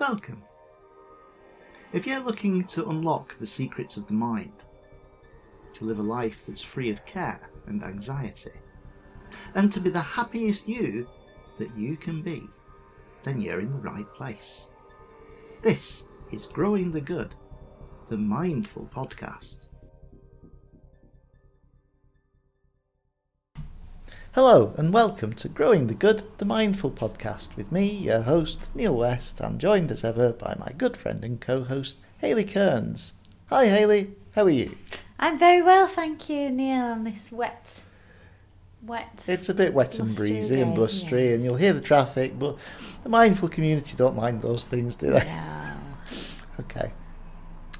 Welcome. If you're looking to unlock the secrets of the mind, to live a life that's free of care and anxiety, and to be the happiest you that you can be, then you're in the right place. This is Growing the Good, the Mindful Podcast. Hello, and welcome to Growing the Good, the Mindful Podcast with me, your host, Neil West. I'm joined as ever by my good friend and co host, Hayley Kearns. Hi, Hayley. How are you? I'm very well, thank you, Neil, on this wet, wet. It's a bit wet and breezy and blustery, yeah. and you'll hear the traffic, but the mindful community don't mind those things, do they? No. Okay.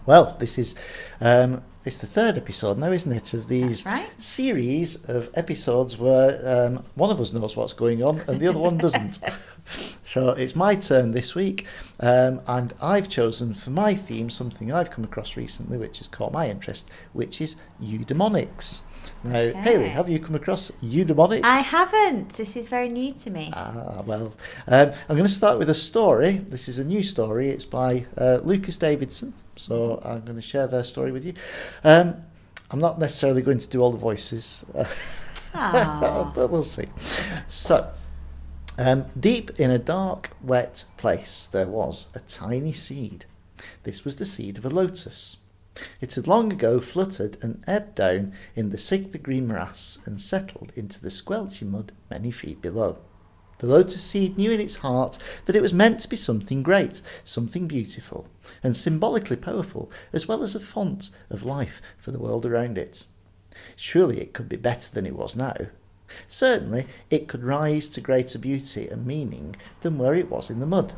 Well, this is um, it's the third episode now, isn't it, of these right. series of episodes where um, one of us knows what's going on and the other one doesn't. so it's my turn this week, um, and I've chosen for my theme something I've come across recently, which has caught my interest, which is eudaimonics. Now, Okay. Hayley, have you come across eudaimonics? I haven't. This is very new to me. Ah, well, um, I'm going to start with a story. This is a new story. It's by uh, Lucas Davidson. So I'm going to share their story with you. Um, I'm not necessarily going to do all the voices, but we'll see. So, um, deep in a dark, wet place, there was a tiny seed. This was the seed of a lotus. It had long ago fluttered and ebbed down in the sickly green morass and settled into the squelchy mud many feet below. The lotus seed knew in its heart that it was meant to be something great, something beautiful, and symbolically powerful, as well as a font of life for the world around it. Surely it could be better than it was now. Certainly it could rise to greater beauty and meaning than where it was in the mud.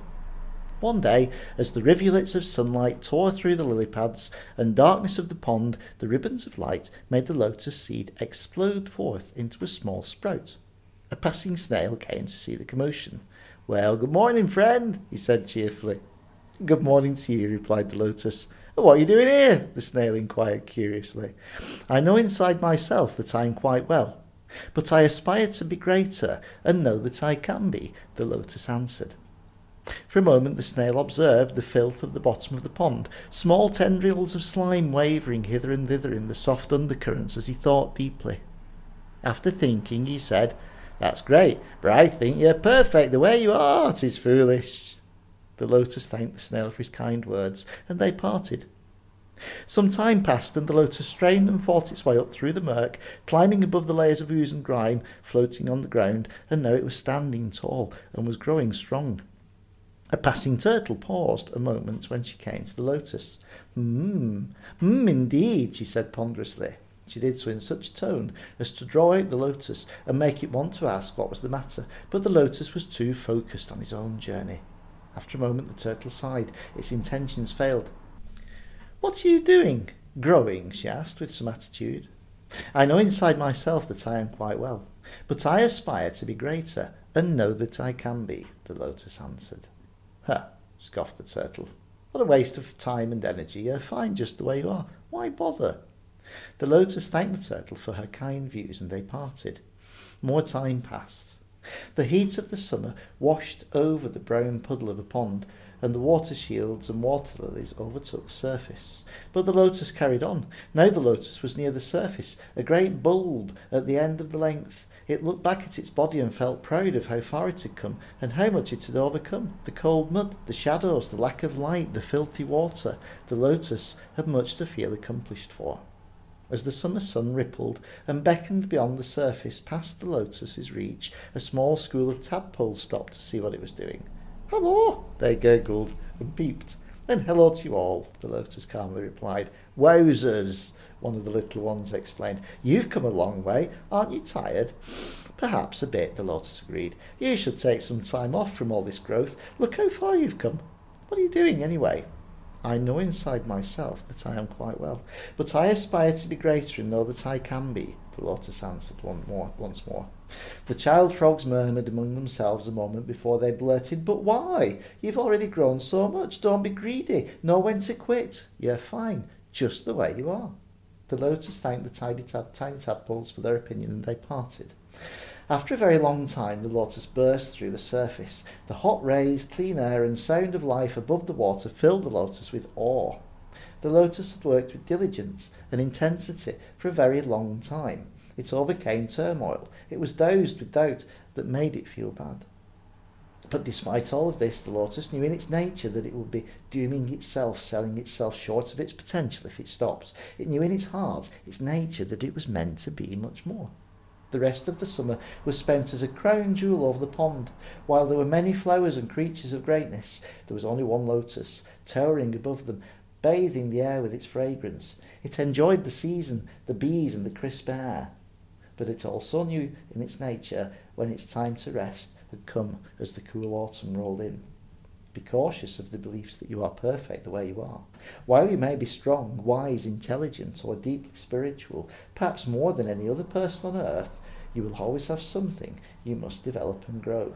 One day, as the rivulets of sunlight tore through the lily pads and darkness of the pond, the ribbons of light made the lotus seed explode forth into a small sprout. A passing snail came to see the commotion. Well, good morning, friend, he said cheerfully. Good morning to you, replied the lotus. Oh, what are you doing here? the snail inquired curiously. I know inside myself that I am quite well, but I aspire to be greater and know that I can be, the lotus answered. For a moment the snail observed the filth of the bottom of the pond, small tendrils of slime wavering hither and thither in the soft undercurrents as he thought deeply. After thinking, he said, That's great, but I think you're perfect the way you are. 'Tis foolish. The lotus thanked the snail for his kind words, and they parted. Some time passed, and the lotus strained and fought its way up through the murk, climbing above the layers of ooze and grime floating on the ground, and now it was standing tall and was growing strong. A passing turtle paused a moment when she came to the lotus. Hmm, hmm, indeed, she said ponderously. She did so in such a tone as to draw out the lotus and make it want to ask what was the matter, but the lotus was too focused on his own journey. After a moment, the turtle sighed. Its intentions failed. What are you doing? Growing? she asked with some attitude. I know inside myself that I am quite well, but I aspire to be greater and know that I can be, the lotus answered. Ha! scoffed the turtle. What a waste of time and energy. You're fine just the way you are. Why bother? The lotus thanked the turtle for her kind views and they parted. More time passed. The heat of the summer washed over the brown puddle of a pond, and the water shields and water lilies overtook the surface. But the lotus carried on. Now the lotus was near the surface, a great bulb at the end of the length. It looked back at its body and felt proud of how far it had come and how much it had overcome. The cold mud, the shadows, the lack of light, the filthy water. The lotus had much to feel accomplished for. As the summer sun rippled and beckoned beyond the surface past the lotus's reach, a small school of tadpoles stopped to see what it was doing. Hello, they gurgled and peeped. Then hello to you all, the lotus calmly replied. Wowzers, one of the little ones explained. You've come a long way. Aren't you tired? Perhaps a bit, the lotus agreed. You should take some time off from all this growth. Look how far you've come. What are you doing anyway? I know inside myself that I am quite well, but I aspire to be greater and know that I can be, the lotus answered one more, once more. The child frogs murmured among themselves a moment before they blurted, But why? You've already grown so much. Don't be greedy. Know when to quit. You're fine, just the way you are. The lotus thanked the tiny, tad- tiny tadpoles for their opinion and they parted. After a very long time, the lotus burst through the surface. The hot rays, clean air, and sound of life above the water filled the lotus with awe. The lotus had worked with diligence and intensity for a very long time. It overcame turmoil. It was dosed with doubt that made it feel bad. But despite all of this, the lotus knew in its nature that it would be dooming itself, selling itself short of its potential if it stopped. It knew in its heart, its nature, that it was meant to be much more. The rest of the summer was spent as a crown jewel over the pond. While there were many flowers and creatures of greatness, there was only one lotus, towering above them, bathing the air with its fragrance. It enjoyed the season, the bees, and the crisp air. But it also knew in its nature when its time to rest had come as the cool autumn rolled in. Be cautious of the beliefs that you are perfect the way you are. While you may be strong, wise, intelligent, or deeply spiritual, perhaps more than any other person on earth, you will always have something you must develop and grow.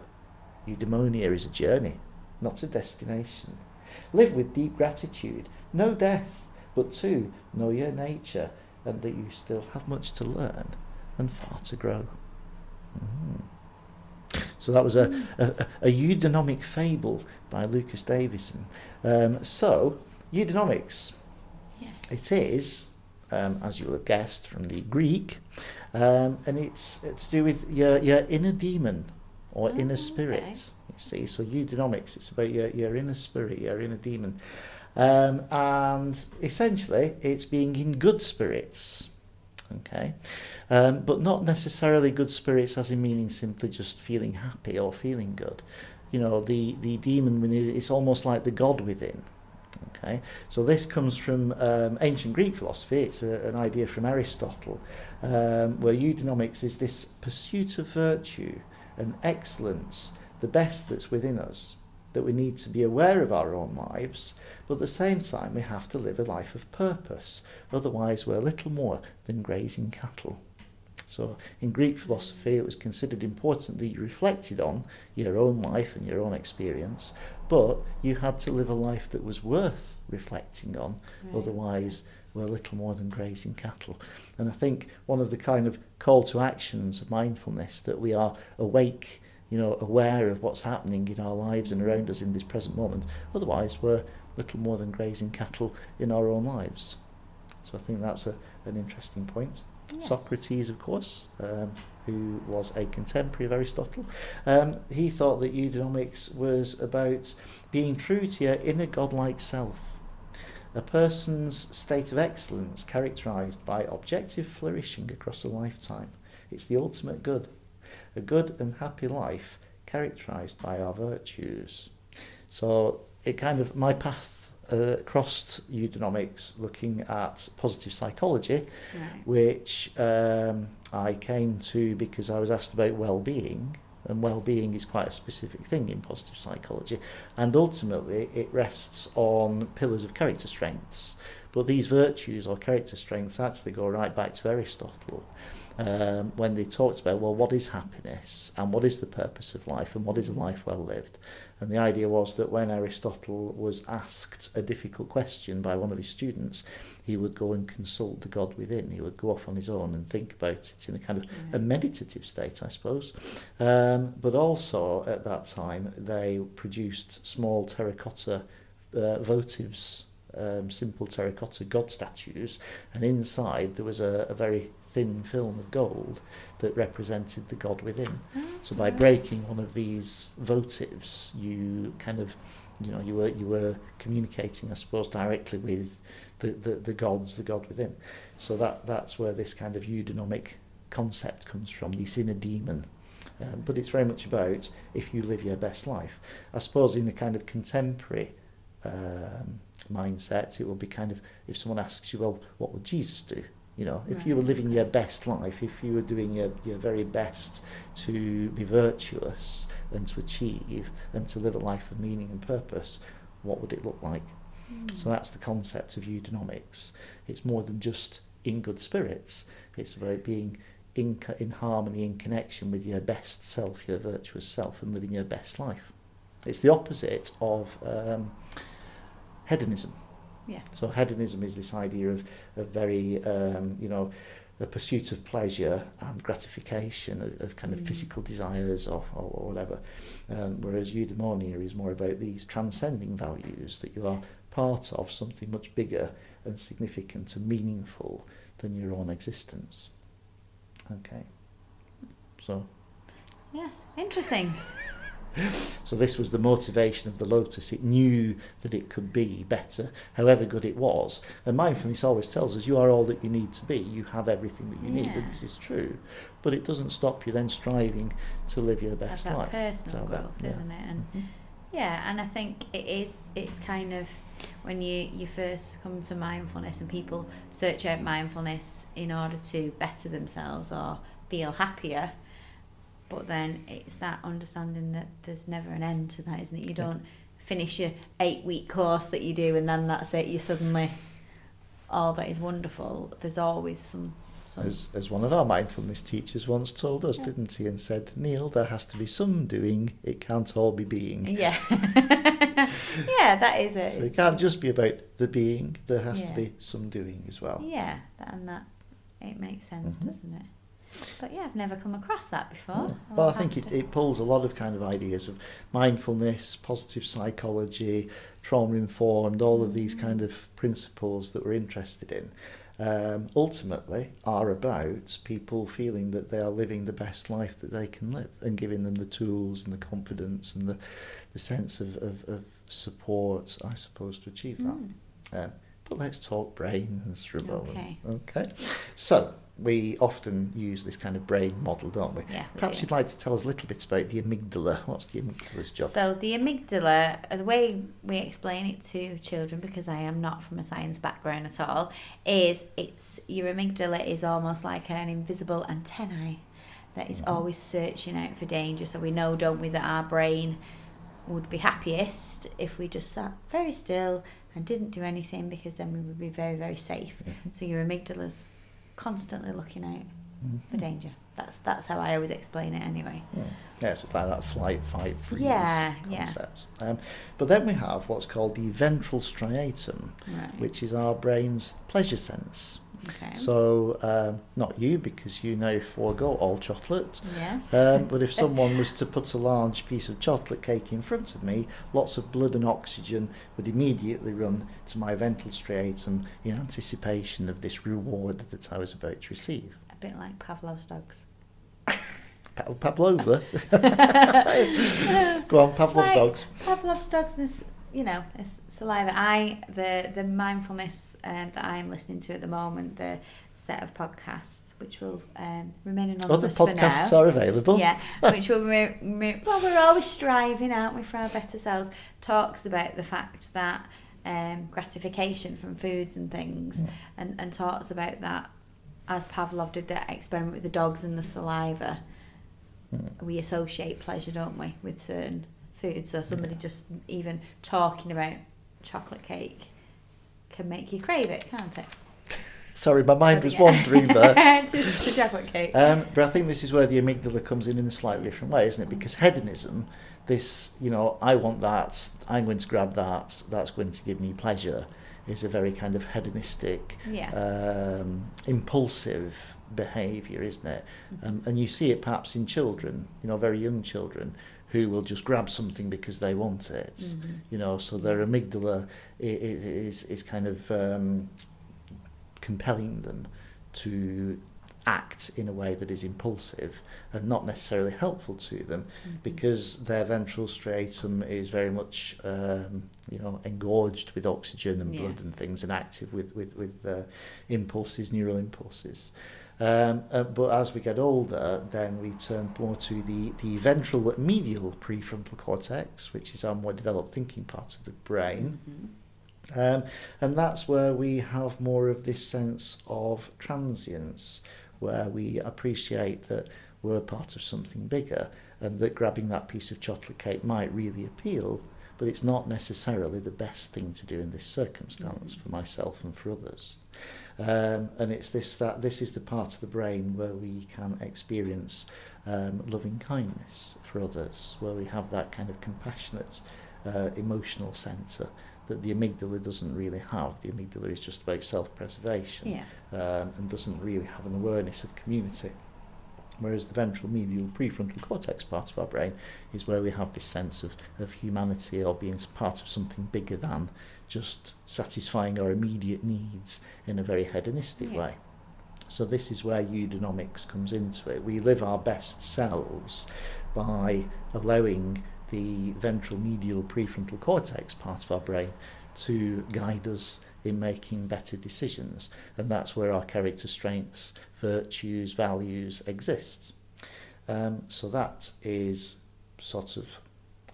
Eudaimonia is a journey, not a destination. Live with deep gratitude. No death, but too know your nature and that you still have much to learn and far to grow. Mm. So that was a, a, a eudaimonic fable by Lucas Davison. Um, so, eudaimonics, Yes. it is, um, as you'll have guessed from the Greek, um, and it's, it's to do with your, your inner demon or Oh, inner okay. spirit. You see, so eudaimonics, it's about your, your inner spirit, your inner demon. Um, and essentially, it's being in good spirits. Okay, um, but not necessarily good spirits as in meaning simply just feeling happy or feeling good. You know, the, the demon within it's almost like the God within. Okay, so this comes from um, ancient Greek philosophy. It's a, an idea from Aristotle, um, where eudaimonics is this pursuit of virtue and excellence, the best that's within us. That we need to be aware of our own lives, but at the same time we have to live a life of purpose. Otherwise, we're little more than grazing cattle. So, in Greek philosophy, it was considered important that you reflected on your own life and your own experience, but you had to live a life that was worth reflecting on. Right. Otherwise, we're little more than grazing cattle. And I think one of the kind of call to actions of mindfulness that we are awake, you know, aware of what's happening in our lives and around us in this present moment. Otherwise, we're little more than grazing cattle in our own lives. So I think that's a, an interesting point. Yes. Socrates, of course, um, who was a contemporary of Aristotle, um, he thought that eudaimonics was about being true to your inner godlike self. A person's state of excellence characterized by objective flourishing across a lifetime. It's the ultimate good. A good and happy life characterized by our virtues. So it kind of, my path uh, crossed eudaimonics looking at positive psychology Right. which um, I came to because I was asked about well-being, and well-being is quite a specific thing in positive psychology, and ultimately it rests on pillars of character strengths. But these virtues or character strengths actually go right back to Aristotle, um, when they talked about well, what is happiness, and what is the purpose of life, and what is a life well lived. And the idea was that when Aristotle was asked a difficult question by one of his students, he would go and consult the God within. He would go off on his own and think about it in a kind of a meditative state, I suppose. Um, but also at that time, they produced small terracotta uh, votives, um, simple terracotta god statues, and inside there was a, a very thin film of gold that represented the God within. So by breaking one of these votives, you kind of, you know, you were you were communicating, I suppose, directly with the, the, the gods, the God within. So that that's where this kind of eudaimonic concept comes from, this inner demon. Um, but it's very much about if you live your best life. I suppose in a kind of contemporary um, mindset, it will be kind of if someone asks you, well, what would Jesus do? You know, if you were living your best life, if you were doing your, your very best to be virtuous and to achieve and to live a life of meaning and purpose, what would it look like? Mm. So that's the concept of eudaimonics. It's more than just in good spirits. It's about being in, in harmony, in connection with your best self, your virtuous self, and living your best life. It's the opposite of um, hedonism. Yeah. So hedonism is this idea of, of very, um, you know, a pursuit of pleasure and gratification of, of kind of Mm. physical desires or, or, or whatever. Um, whereas eudaimonia is more about these transcending values that you are part of something much bigger and significant and meaningful than your own existence. Okay. So, Yes, interesting. so this was the motivation of the lotus. It knew that it could be better, however good it was. And mindfulness always tells us you are all that you need to be. You have everything that you need, and this is true. But it doesn't stop you then striving to live your best life. personal So that- growth, yeah. isn't it? And Mhm. Yeah, and I think it is. It's kind of when you you first come to mindfulness and people search out mindfulness in order to better themselves or feel happier. But then it's that understanding that there's never an end to that, isn't it? You don't finish your eight week course that you do and then that's it. You suddenly all that is wonderful. There's always some. some As, as one of our mindfulness teachers once told us, Yeah. didn't he? And said, Neil, there has to be some doing, it can't all be being. yeah, yeah, that is it. So it can't just be about the being, there has Yeah. to be some doing as well. Yeah, that, and that it makes sense, Mhm. doesn't it? But yeah, I've never come across that before. Yeah. Well, I think it, it pulls a lot of kind of ideas of mindfulness, positive psychology, trauma informed, all of these Mm. kind of principles that we're interested in. Um, ultimately, are about people feeling that they are living the best life that they can live and giving them the tools and the confidence and the, the sense of, of, of support, I suppose, to achieve that. Mm. Um, but let's talk brains for a moment. Okay. Okay. So we often use this kind of brain model, don't we? Yeah. we Perhaps do. you'd like to tell us a little bit about the amygdala. What's the amygdala's job? So the amygdala, uh, the way we explain it to children, because I am not from a science background at all, is it's your amygdala is almost like an invisible antennae that is Mhm. always searching out for danger. So we know, don't we, that our brain would be happiest if we just sat very still and didn't do anything, because then we would be very, very safe. Mhm. So your amygdala's constantly looking out for Mhm. danger. That's that's how I always explain it anyway. Yeah. Yeah, so it's like that flight, fight, freeze Yeah, yeah. Um, but then we have what's called the ventral striatum, Right. which is our brain's pleasure sense. Okay. So, um, not you, because you now forego all chocolate. yes. Um, but if someone was to put a large piece of chocolate cake in front of me, lots of blood and oxygen would immediately run to my ventral striatum in anticipation of this reward that I was about to receive. a bit like Pavlov's dogs. Pa- Pavlova. Go on, Pavlov's Like- dogs. Pavlov's dogs is you know it's saliva. I the the mindfulness um, that I am listening to at the moment, the set of podcasts which will um, remain Other anonymous for podcasts are available. Yeah, which will re- re- well, we're always striving, aren't we, for our better selves. Talks about the fact that um, gratification from foods and things, Mm. and, and talks about that as Pavlov did that experiment with the dogs and the saliva. Mm. We associate pleasure, don't we, with certain foods. So somebody Yeah. just even talking about chocolate cake can make you crave it, can't it? Sorry, my mind was wandering there. to, to chocolate cake. Um, but I think this is where the amygdala comes in in a slightly different way, isn't it? Because hedonism, this, you know, I want that, I'm going to grab that, that's going to give me pleasure, is a very kind of hedonistic, yeah. um, impulsive behaviour, isn't it? Um, and you see it perhaps in children, you know, very young children, who will just grab something because they want it. Mhm. You know, so their amygdala is is, is kind of um, compelling them to act in a way that is impulsive and not necessarily helpful to them Mhm. because their ventral striatum is very much um, you know engorged with oxygen and Yeah. blood and things and active with with with uh, impulses neural impulses um, uh, but as we get older then we turn more to the the ventral medial prefrontal cortex which is our more developed thinking part of the brain Mhm. um, and that's where we have more of this sense of transience, where we appreciate that we're part of something bigger and that grabbing that piece of chocolate cake might really appeal, but it's not necessarily the best thing to do in this circumstance Mhm. for myself and for others. Um, and it's this that this is the part of the brain where we can experience um, loving kindness for others, where we have that kind of compassionate uh, emotional centre that the amygdala doesn't really have. The amygdala is just about self-preservation Yeah. um, and doesn't really have an awareness of community. Whereas the ventral medial prefrontal cortex part of our brain is where we have this sense of, of humanity or being part of something bigger than just satisfying our immediate needs in a very hedonistic Yeah. way. So this is where eudaimonics comes into it. We live our best selves by allowing the ventral medial prefrontal cortex part of our brain to guide us in making better decisions. And that's where our character strengths, virtues, values exist. Um, so that is sort of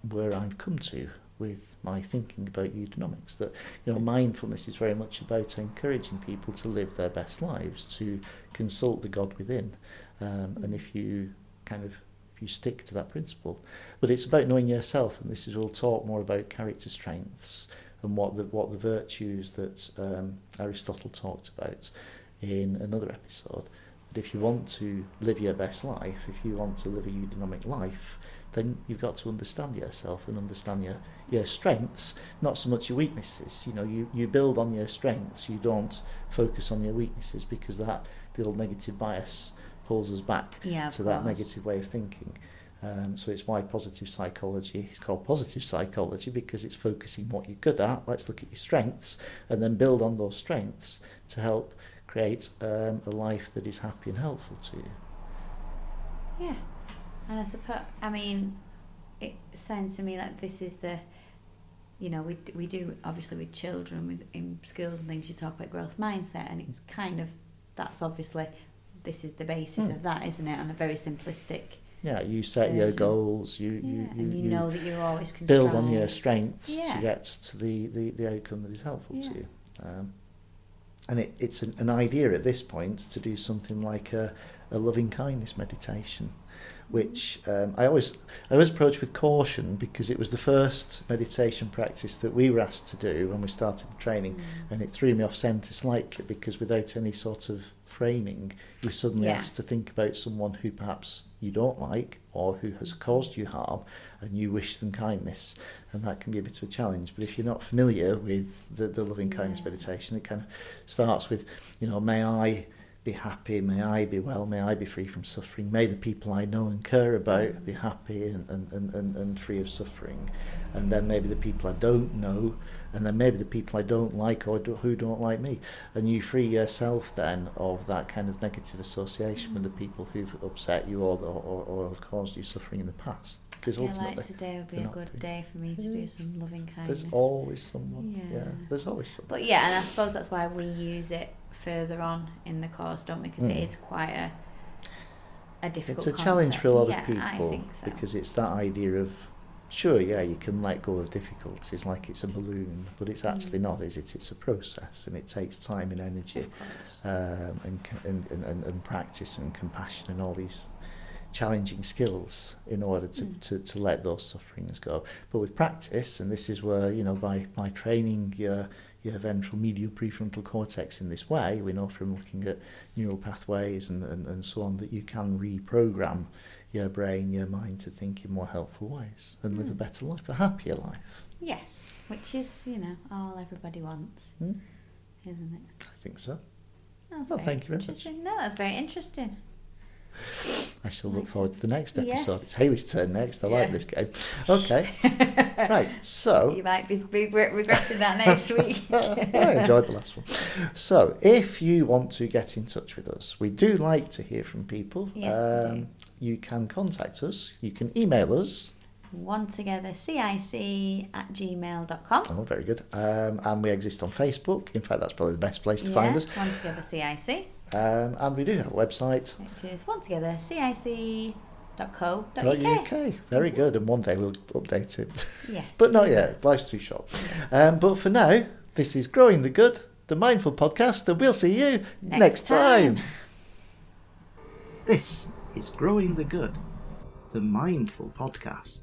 where I've come to with my thinking about eudaimonics. That you know, mindfulness is very much about encouraging people to live their best lives, to consult the God within, um, and if you kind of if you stick to that principle, but it's about knowing yourself, and this is we'll talk more about character strengths and what the what the virtues that um, Aristotle talked about in another episode. But if you want to live your best life, if you want to live a eudaimonic life, then you've got to understand yourself and understand your, your strengths, not so much your weaknesses. You know, you, you build on your strengths, you don't focus on your weaknesses because that the old negative bias pulls us back Yeah, to that course. negative way of thinking. Um, so it's why positive psychology is called positive psychology because it's focusing what you're good at. Let's look at your strengths and then build on those strengths to help create um, a life that is happy and helpful to you. Yeah, and I suppose I mean, it sounds to me like this is the, you know, we we do obviously with children with in schools and things. You talk about growth mindset, and it's kind of that's obviously this is the basis Hmm. of that, isn't it? On a very simplistic. Yeah, you set your goals. You Yeah, you, you, and you, you know that you're always build on your strengths Yeah. to get to the, the, the outcome that is helpful Yeah. to you. Um, and it, it's an, an idea at this point to do something like a, a loving kindness meditation, which um, I always I always approach with caution because it was the first meditation practice that we were asked to do when we started the training, Mm. and it threw me off centre slightly because without any sort of framing, you're suddenly Yeah. asked to think about someone who perhaps you don't like or who has caused you harm, and you wish them kindness, and that can be a bit of a challenge. But if you're not familiar with the, the loving kindness Yeah. meditation, it kind of starts with, you know, may I be happy, may I be well, may I be free from suffering, may the people I know and care about be happy and, and, and, and, free of suffering. And then maybe the people I don't know, and then maybe the people I don't like or do, who don't like me. And you free yourself then of that kind of negative association with the people who've upset you or, or, or have caused you suffering in the past. Because ultimately, like today would be a good day for me to do some loving kindness. there's always someone. Yeah. Yeah. there's always someone. But yeah, and I suppose that's why we use it further on in the course, don't we? Because it Mm. is quite a a difficult. it's a challenge for a lot concept. of people so. because it's that idea of sure yeah you can let go of difficulties like it's a balloon but it's actually Mm. not is it it's a process and it takes time and energy um, and, and, and, and, and practice and compassion and all these challenging skills in order to, Mm. to, to let those sufferings go. But with practice, and this is where, you know, by, by training your, your ventral medial prefrontal cortex in this way, we know from looking at neural pathways and, and, and so on that you can reprogram your brain, your mind to think in more helpful ways and live a Mm. better life, a happier life. Yes, which is you know all everybody wants, Hmm? isn't it? I think so. That's Well, thank you very much. No, that's very interesting. I shall look forward to the next episode. Yes. It's Hayley's turn next. I like this game. Okay. right. So You might be regretting that next week. I enjoyed the last one. So, if you want to get in touch with us, we do like to hear from people. Um, Yes, we do. You can contact us. You can email us. One together, cic at gmail.com. Oh, very good. Um, and we exist on Facebook. In fact, that's probably the best place to find us. One together, cic, Um, and we do have a website. which is one together, cic.co.uk. .uk. Very good. And one day we'll update it. Yes. but not yet. Life's too short. Um, but for now, this is Growing the Good, the Mindful Podcast, and we'll see you next, Next time. time. This is Growing the Good, the Mindful Podcast.